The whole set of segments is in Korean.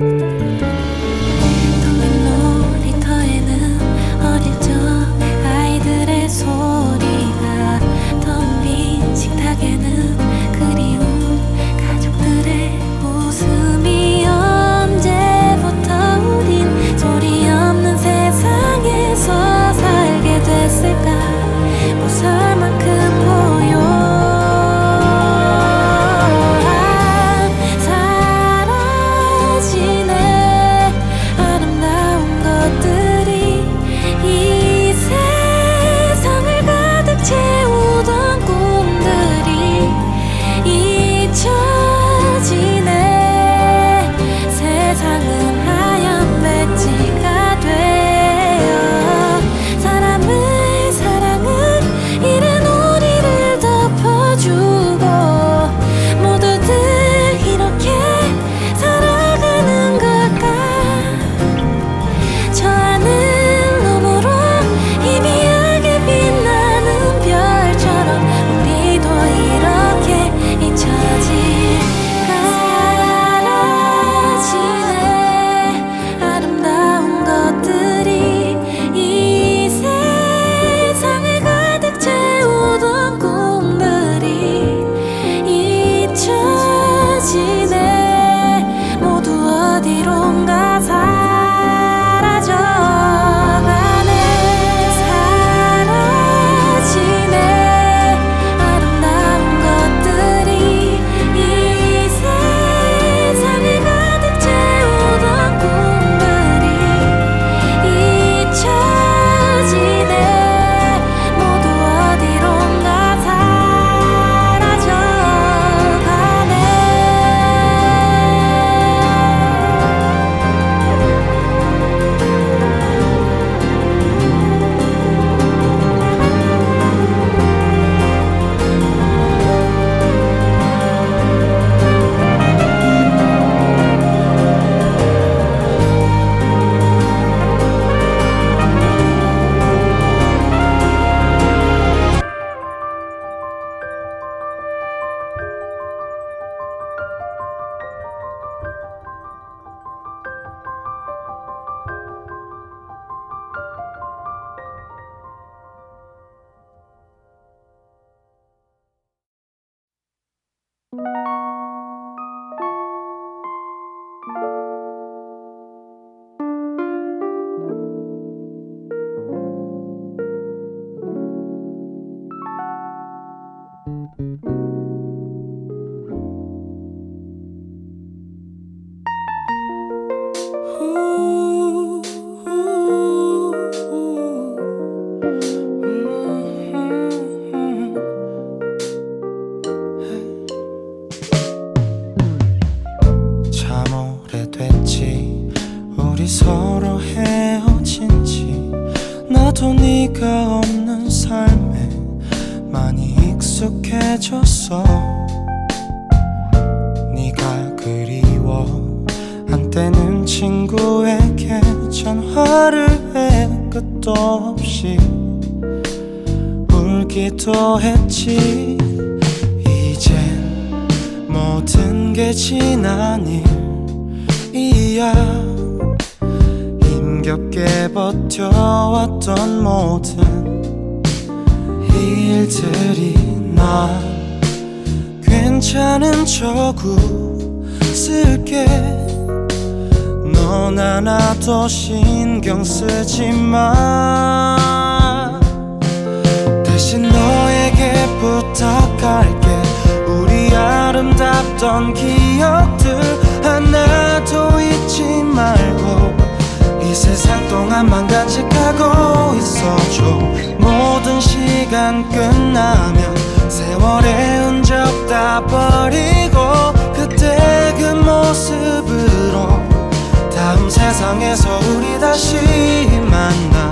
Música 없어 신경 쓰지 마. 대신 너에게 부탁할게. 우리 아름답던 기억들 하나도 잊지 말고 이 세상 동안만 간직하고 있어줘. 모든 시간 끝나면 세월의 흔적 다 버리고 그때 그 모습으로 다음 세상에서 우리 다시 만나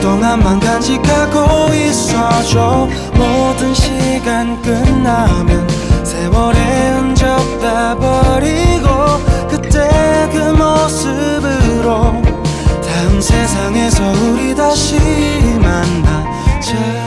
동안만 간직하고 있어줘. 모든 시간 끝나면 세월의 흔적 다 버리고 그때 그 모습으로 다음 세상에서 우리 다시 만나자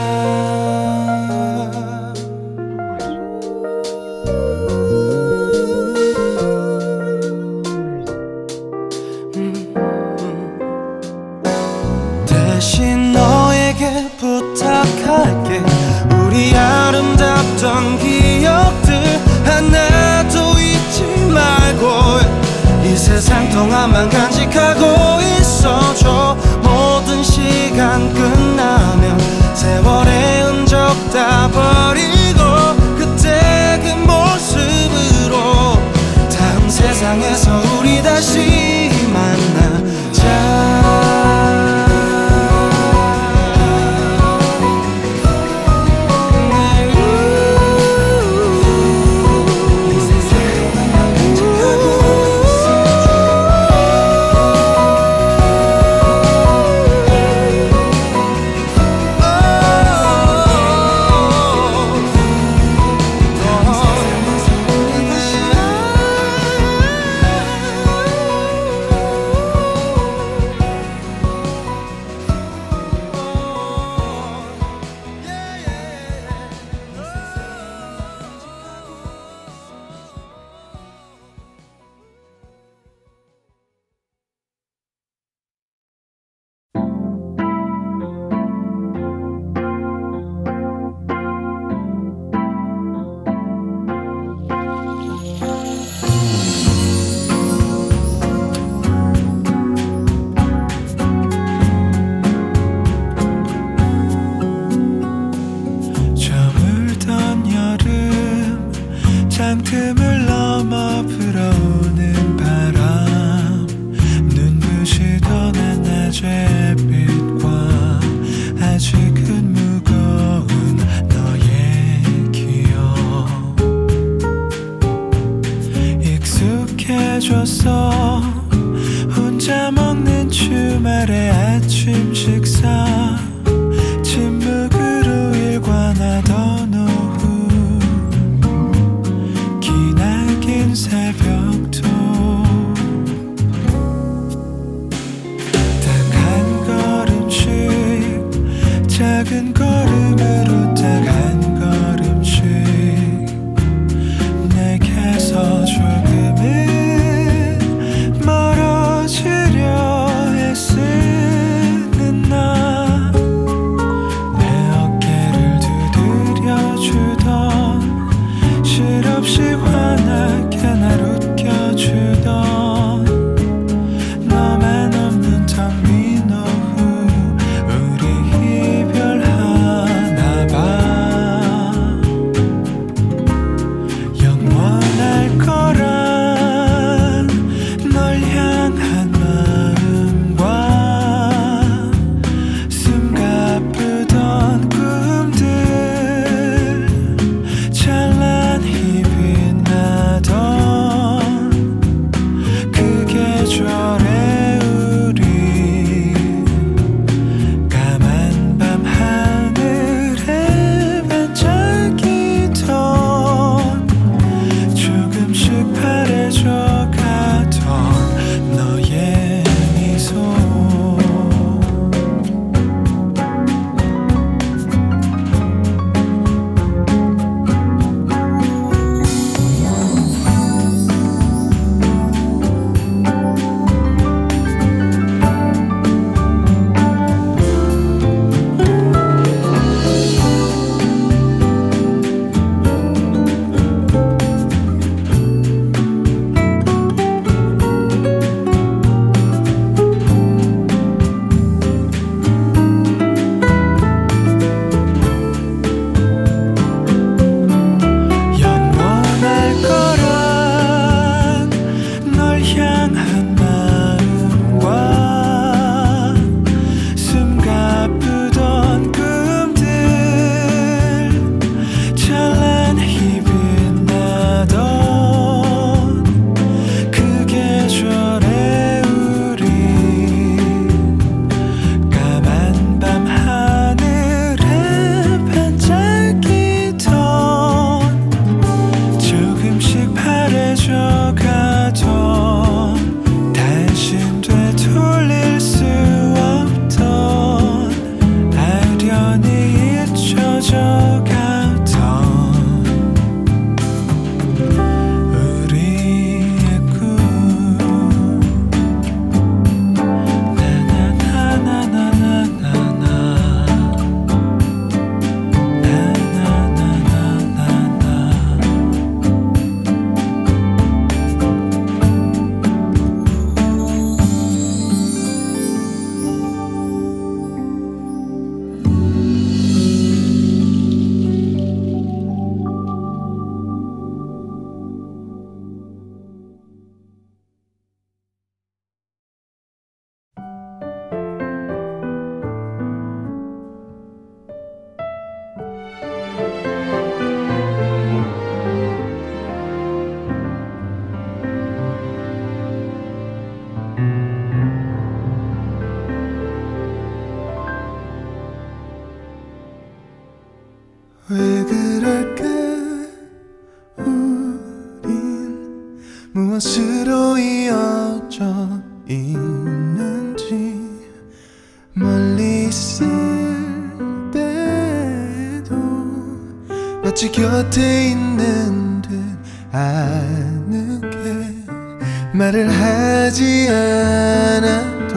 말을 하지 않아도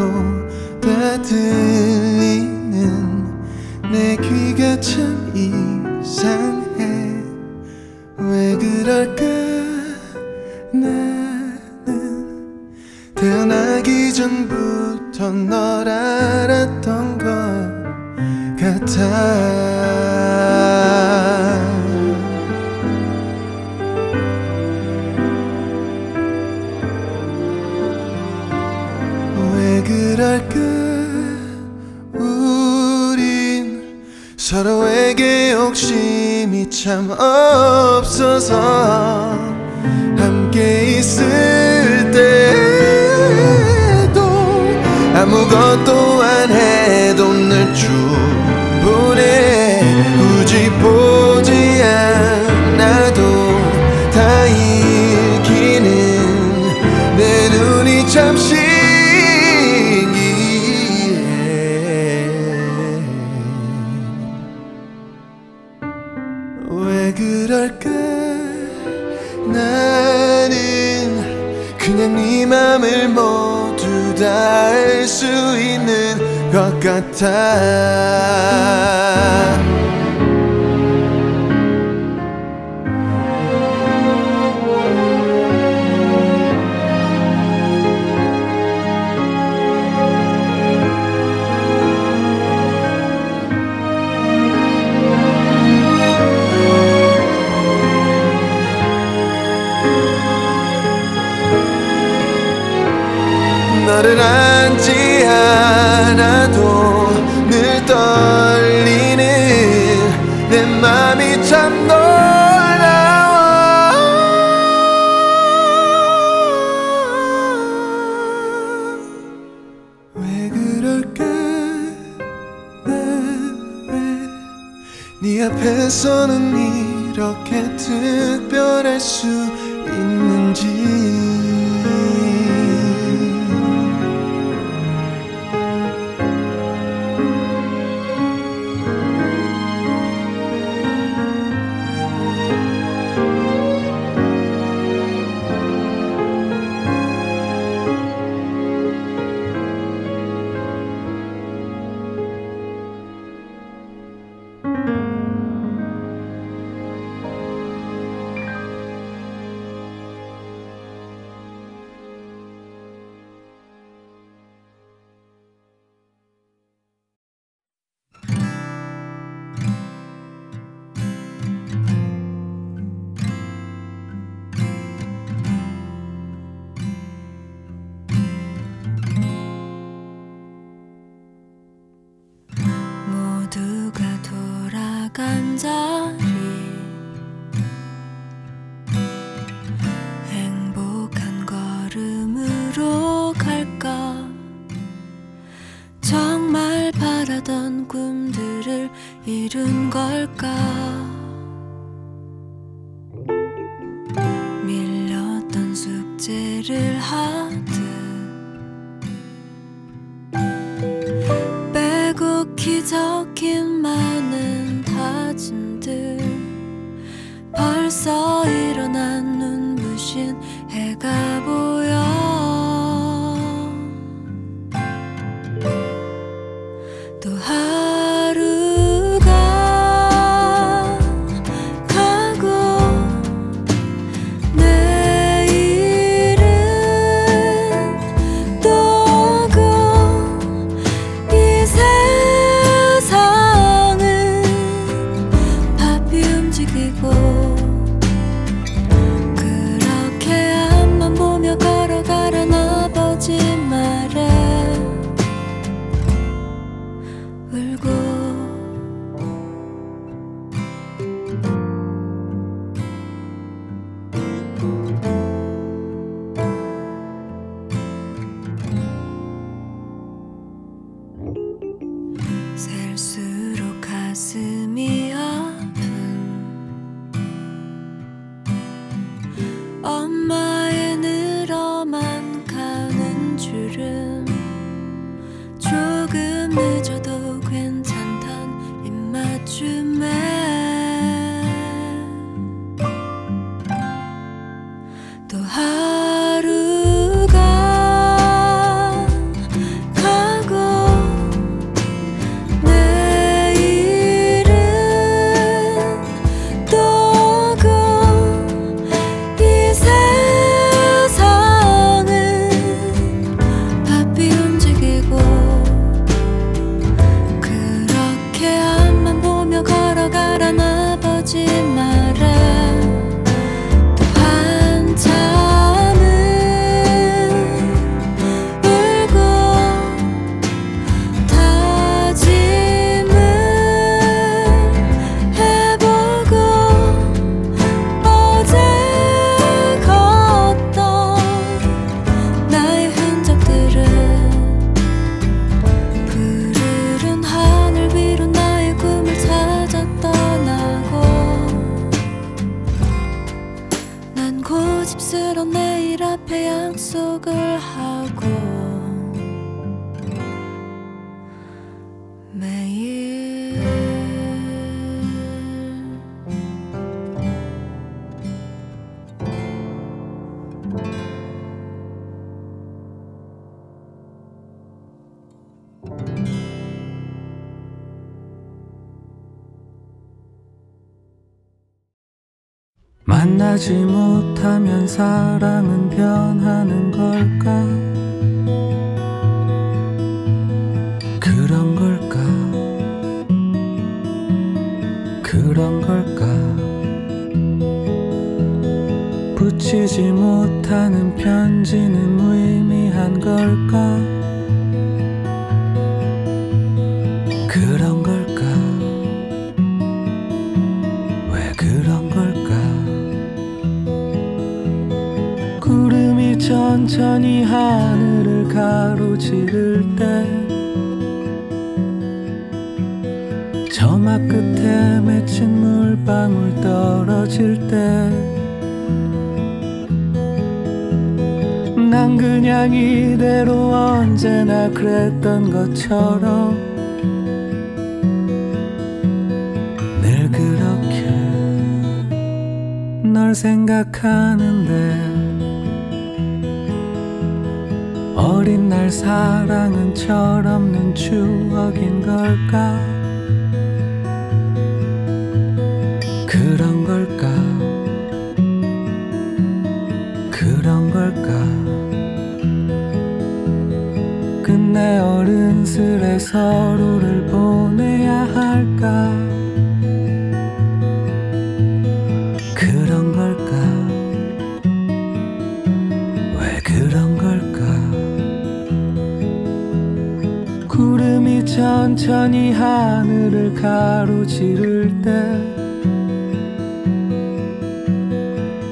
다 들리는 내 귀가 참 이상해. 왜 그럴까? 나는 태어나기 전부터 널 알았던 것 같아 서로에게 욕심이 참 없어서 함께 있을 때도 아무것도 안 해도 늘 충분해. 굳이 보 다 알 수 있는 것 같아 너를 안지 않아도 늘 떨리는 내 맘이 참 놀라워. 왜 그럴까? 난왜네 앞에서는 이렇게 특별할 수 돌아 만나지 못하면 사랑은 변하는 걸까? 그런 걸까? 그런 걸까? 붙이지 못하는 편지는 무의미한 걸까 천천히 하늘을 가로지를 때 저마 끝에 맺힌 물방울 떨어질 때 난 그냥 이대로 언제나 그랬던 것처럼 늘 그렇게 널 생각하는데 어린 날 사랑은 철없는 추억인 걸까? 그런 걸까? 그런 걸까? 끝내 어른스레 서로를 천천히 하늘을 가로지를 때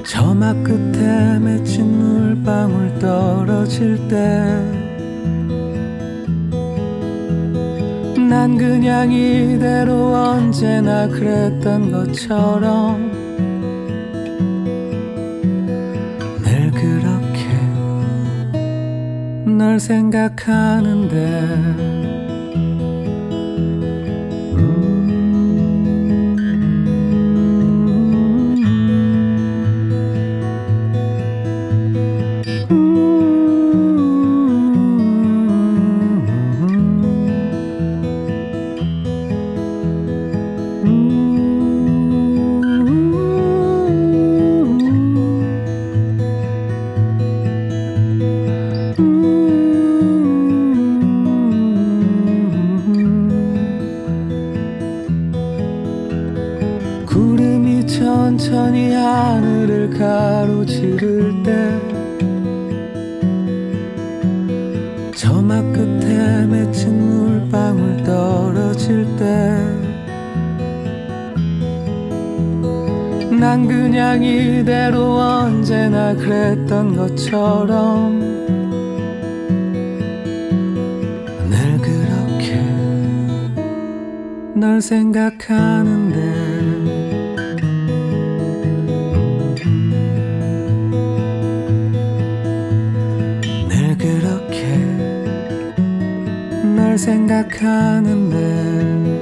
저마 끝에 맺힌 물방울 떨어질 때 난 그냥 이대로 언제나 그랬던 것처럼 늘 그렇게 널 생각하는데 난 그냥 이대로 언제나 그랬던 것처럼 늘 그렇게 널 생각하는데 늘 그렇게 널 생각하는데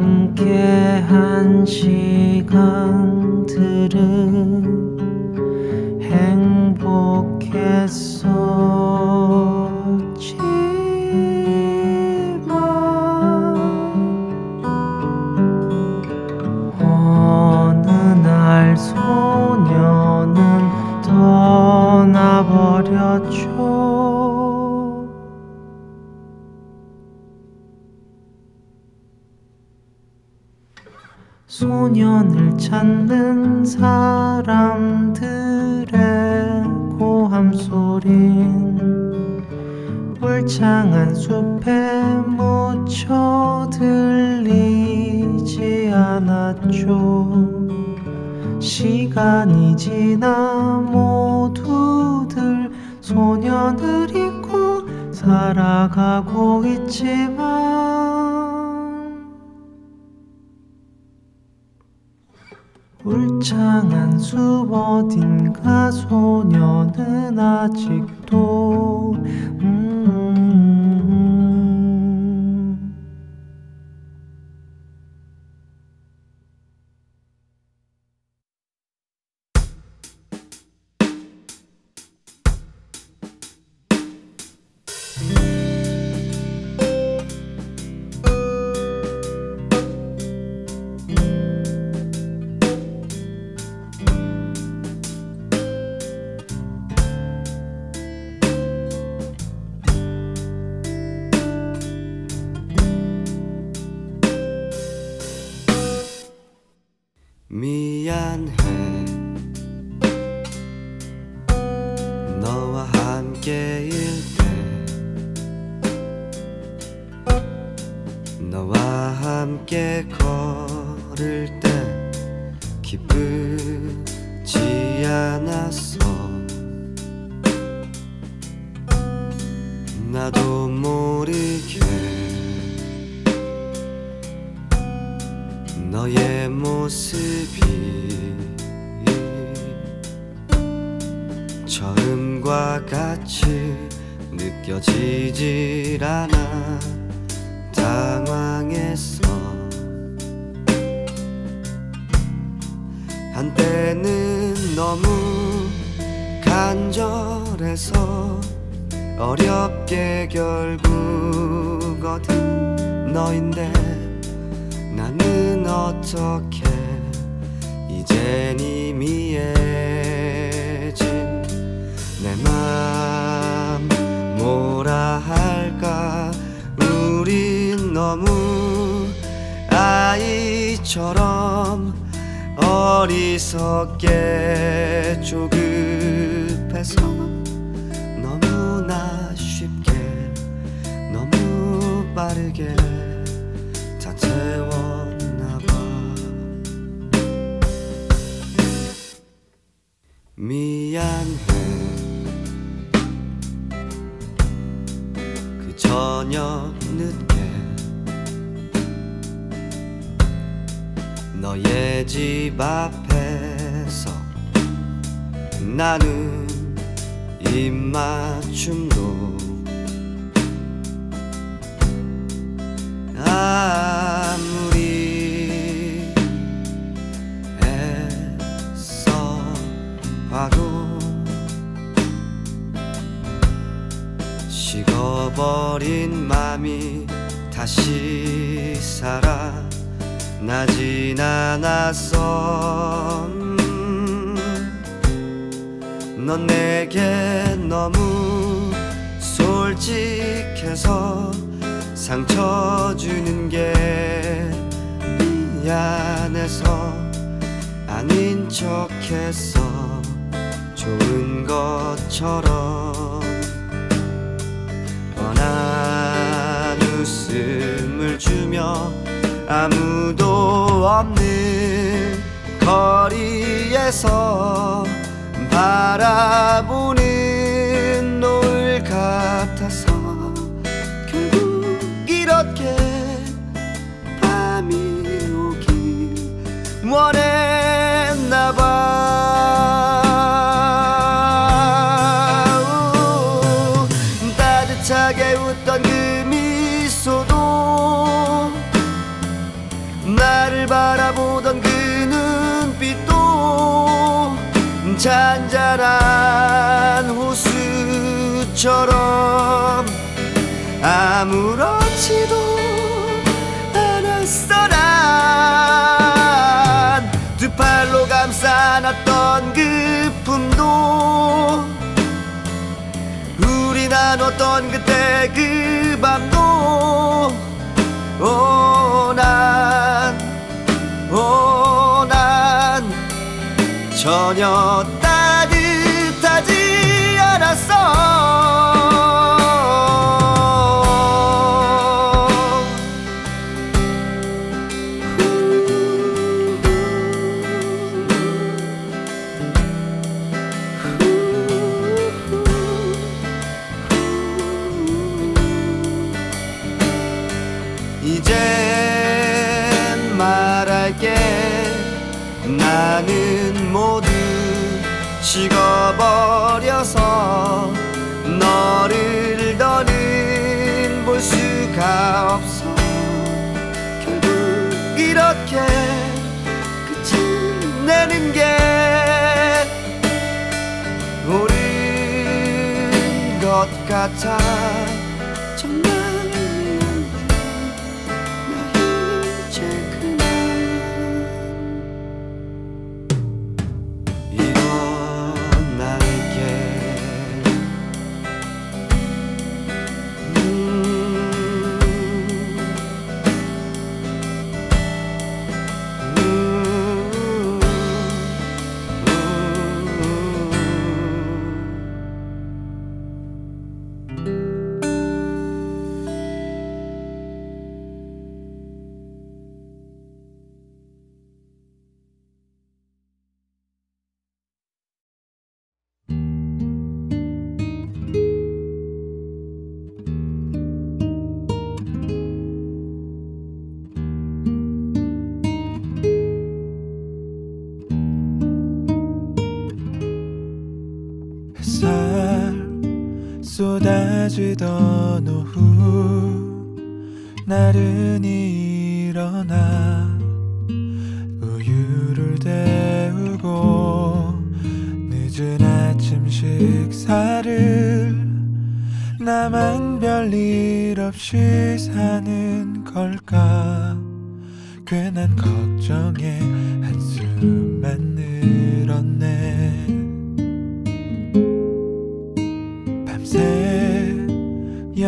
함께 한 시간 들은 어 같아. 지던 오후 나른히 일어나 우유를 데우고 늦은 아침 식사를 나만 별일 없이 사는 걸까? 괜한 걱정에 한숨만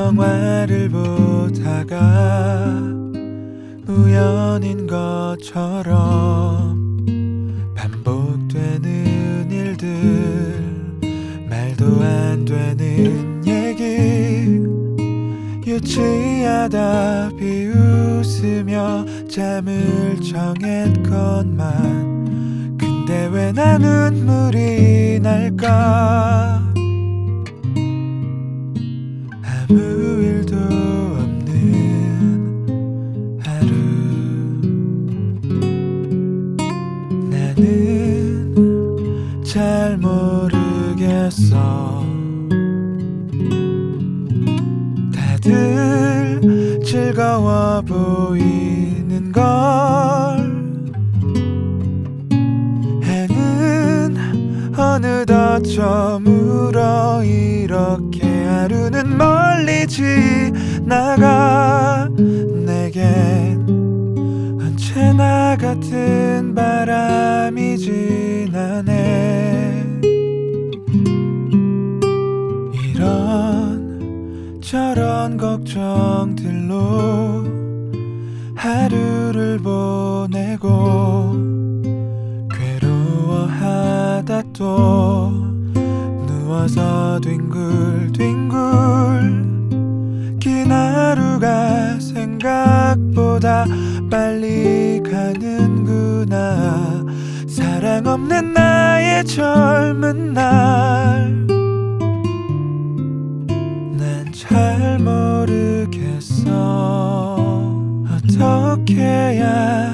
영화를 보다가 우연인 것처럼 반복되는 일들 말도 안 되는 얘기 유치하다 비웃으며 잠을 청했건만. 근데 왜 나 눈물이 날까? 다들 즐거워 보이는 걸. 해는 어느덧 저물어 이렇게 하루는 멀리 지나가 내겐 언제나 같은 바람이 지나네. 이런 저런 걱정들로 하루를 보내고 괴로워하다 또 누워서 뒹굴뒹굴 긴 하루가 생각보다 빨리 가는구나. 사랑 없는 나의 젊은 날. 난 잘 모르겠어. 어떻게 해야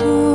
이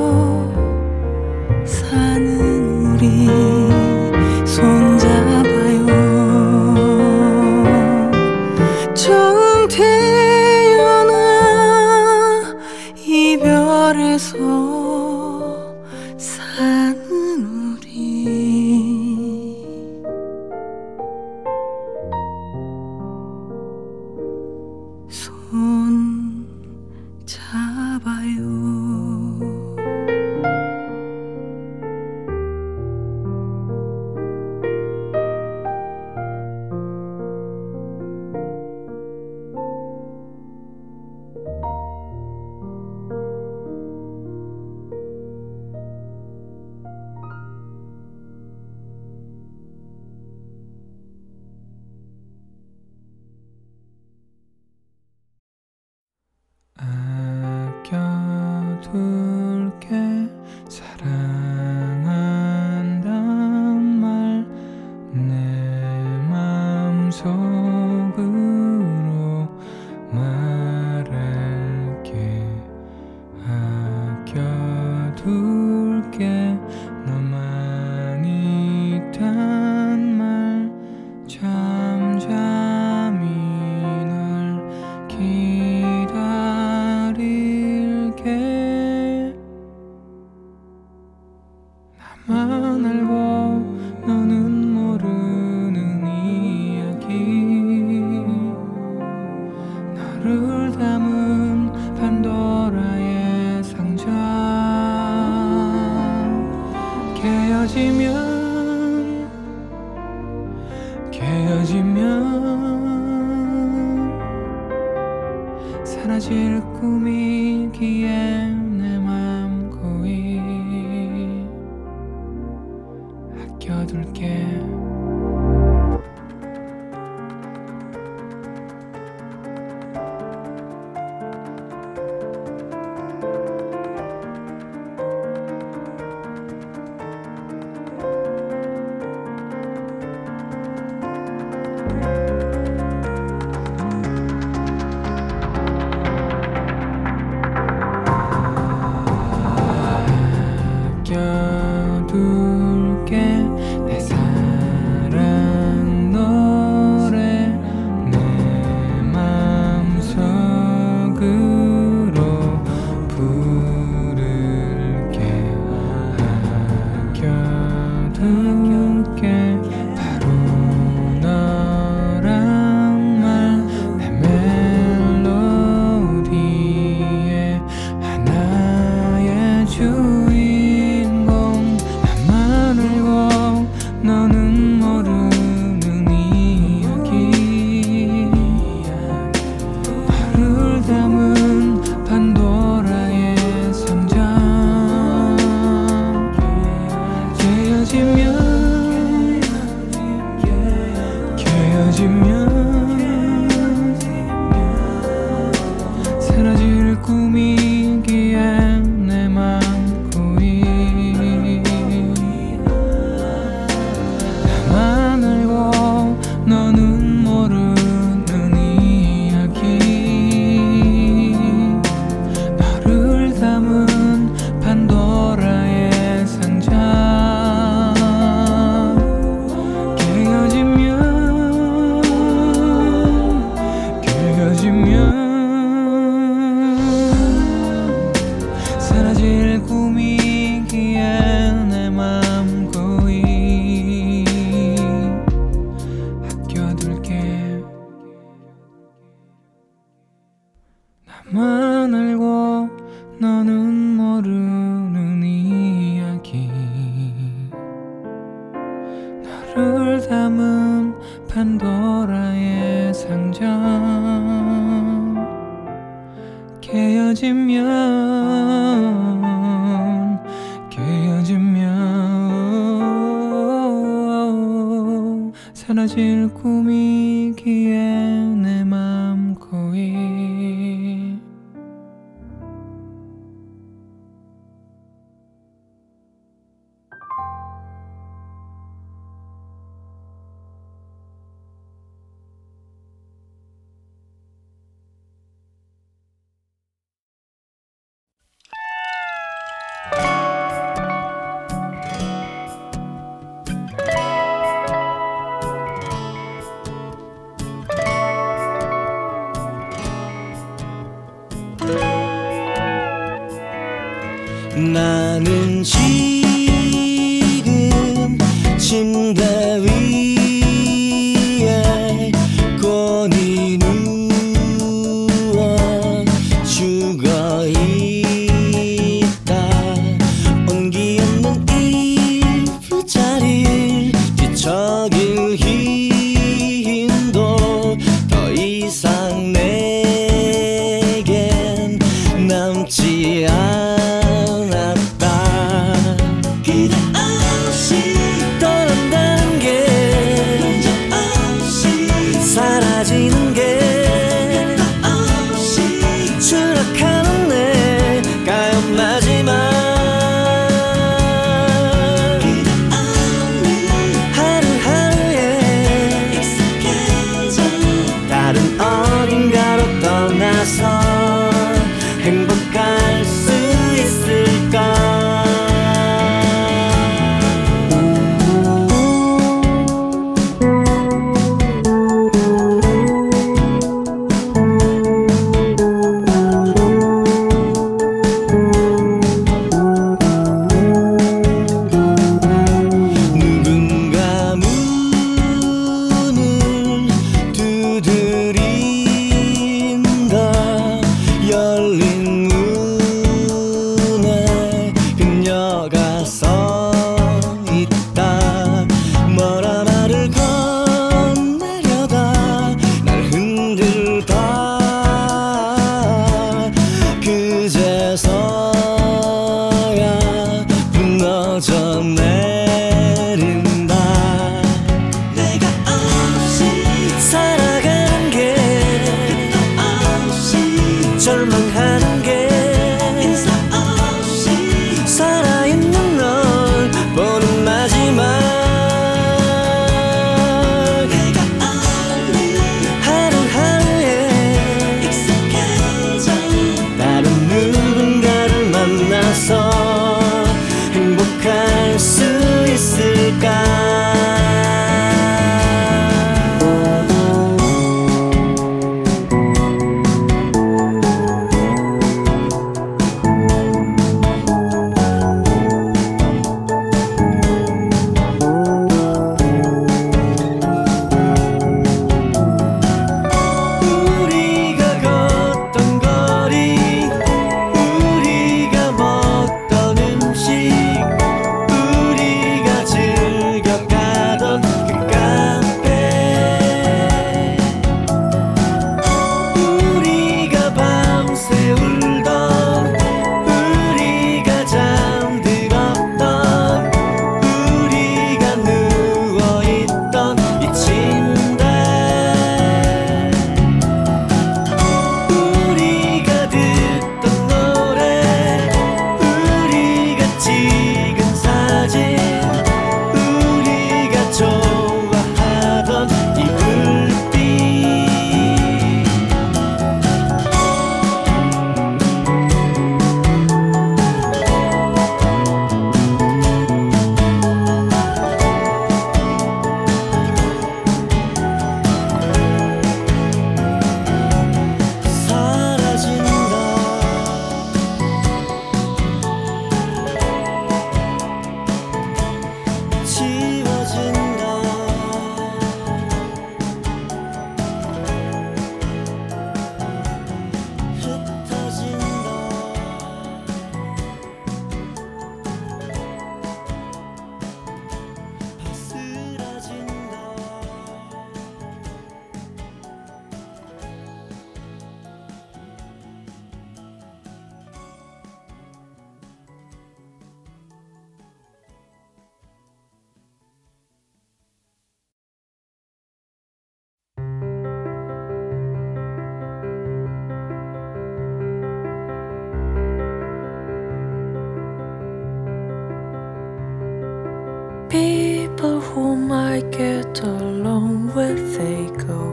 I get along where they go.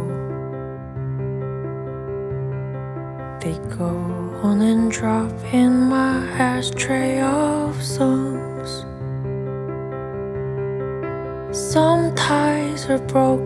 They go on and drop in my ashtray of songs. Some ties are broken.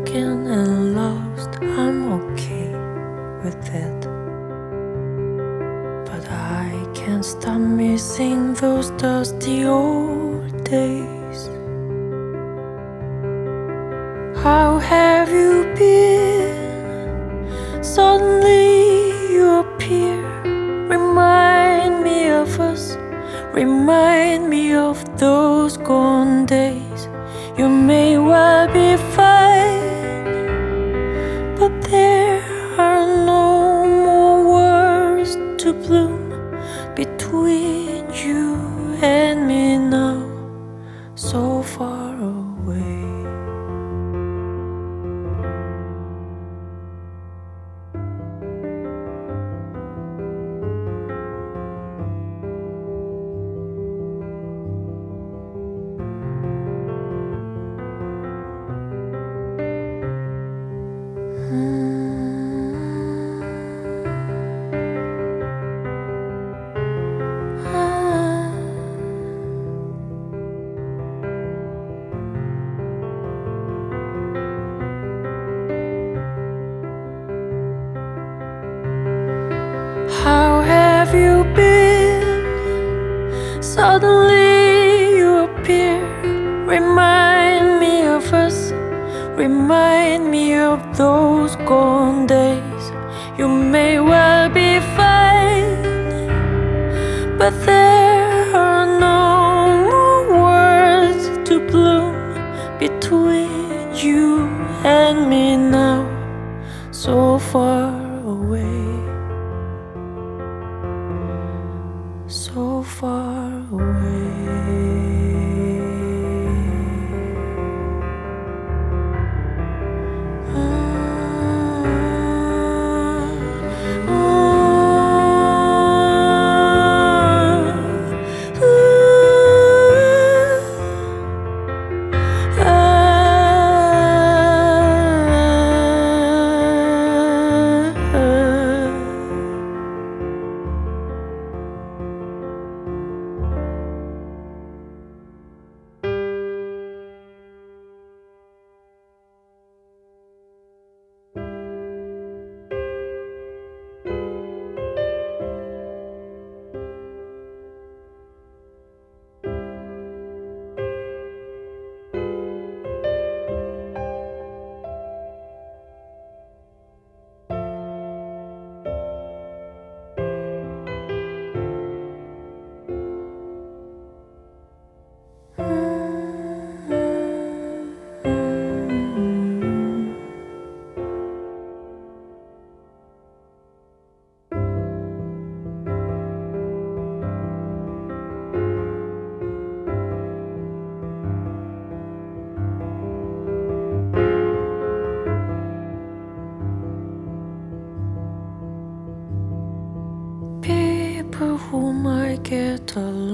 to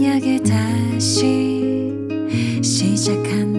저녁에 다시 시작한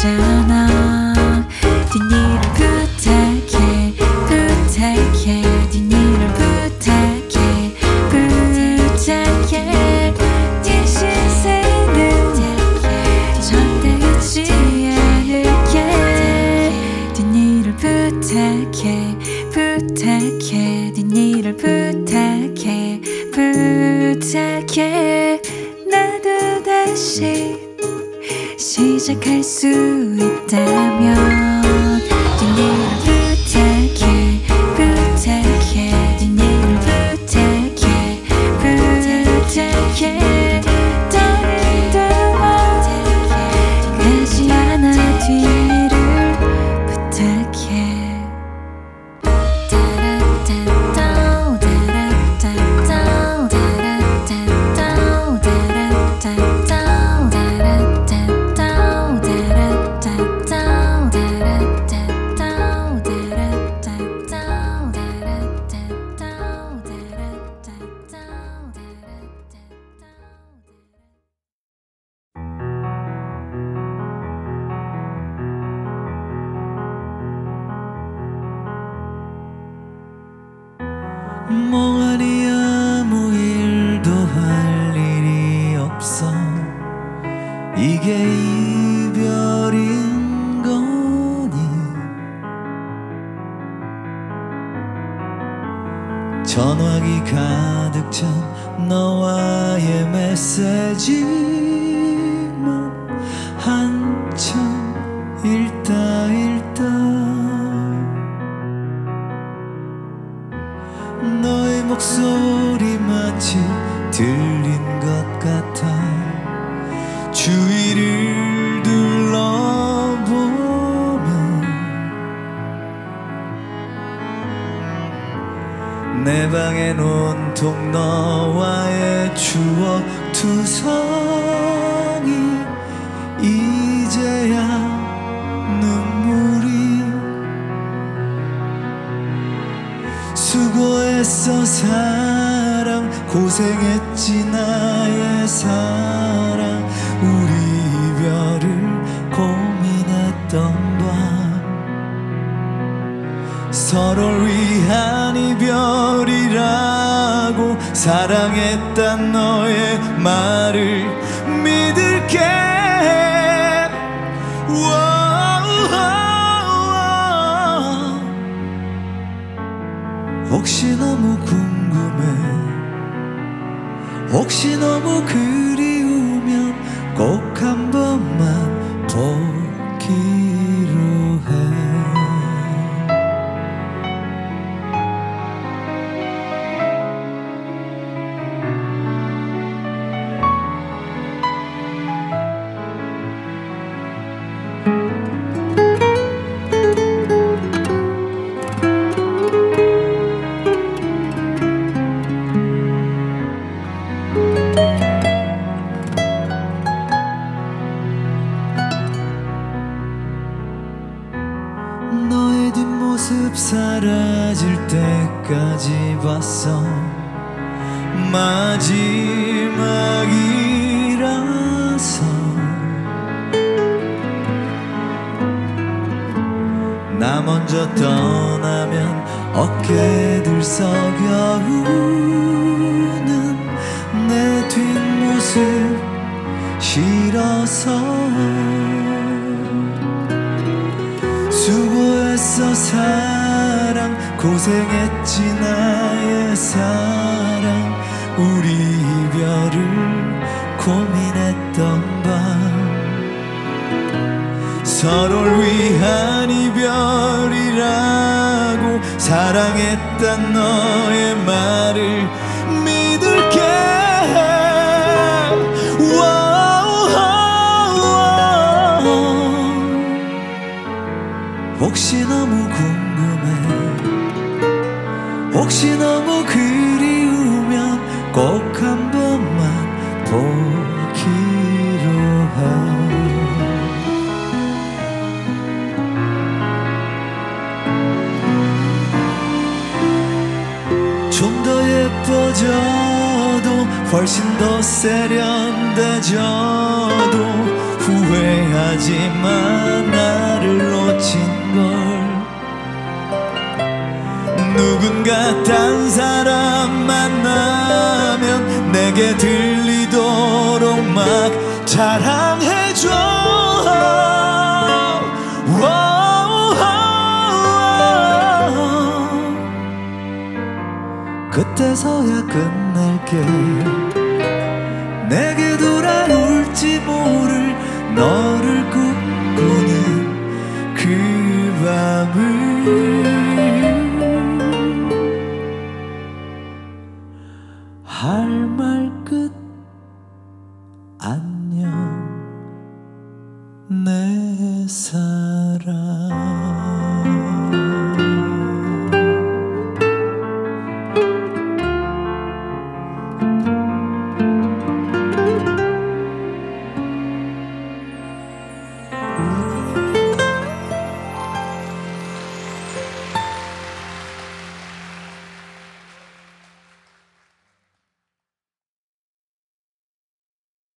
せない soon.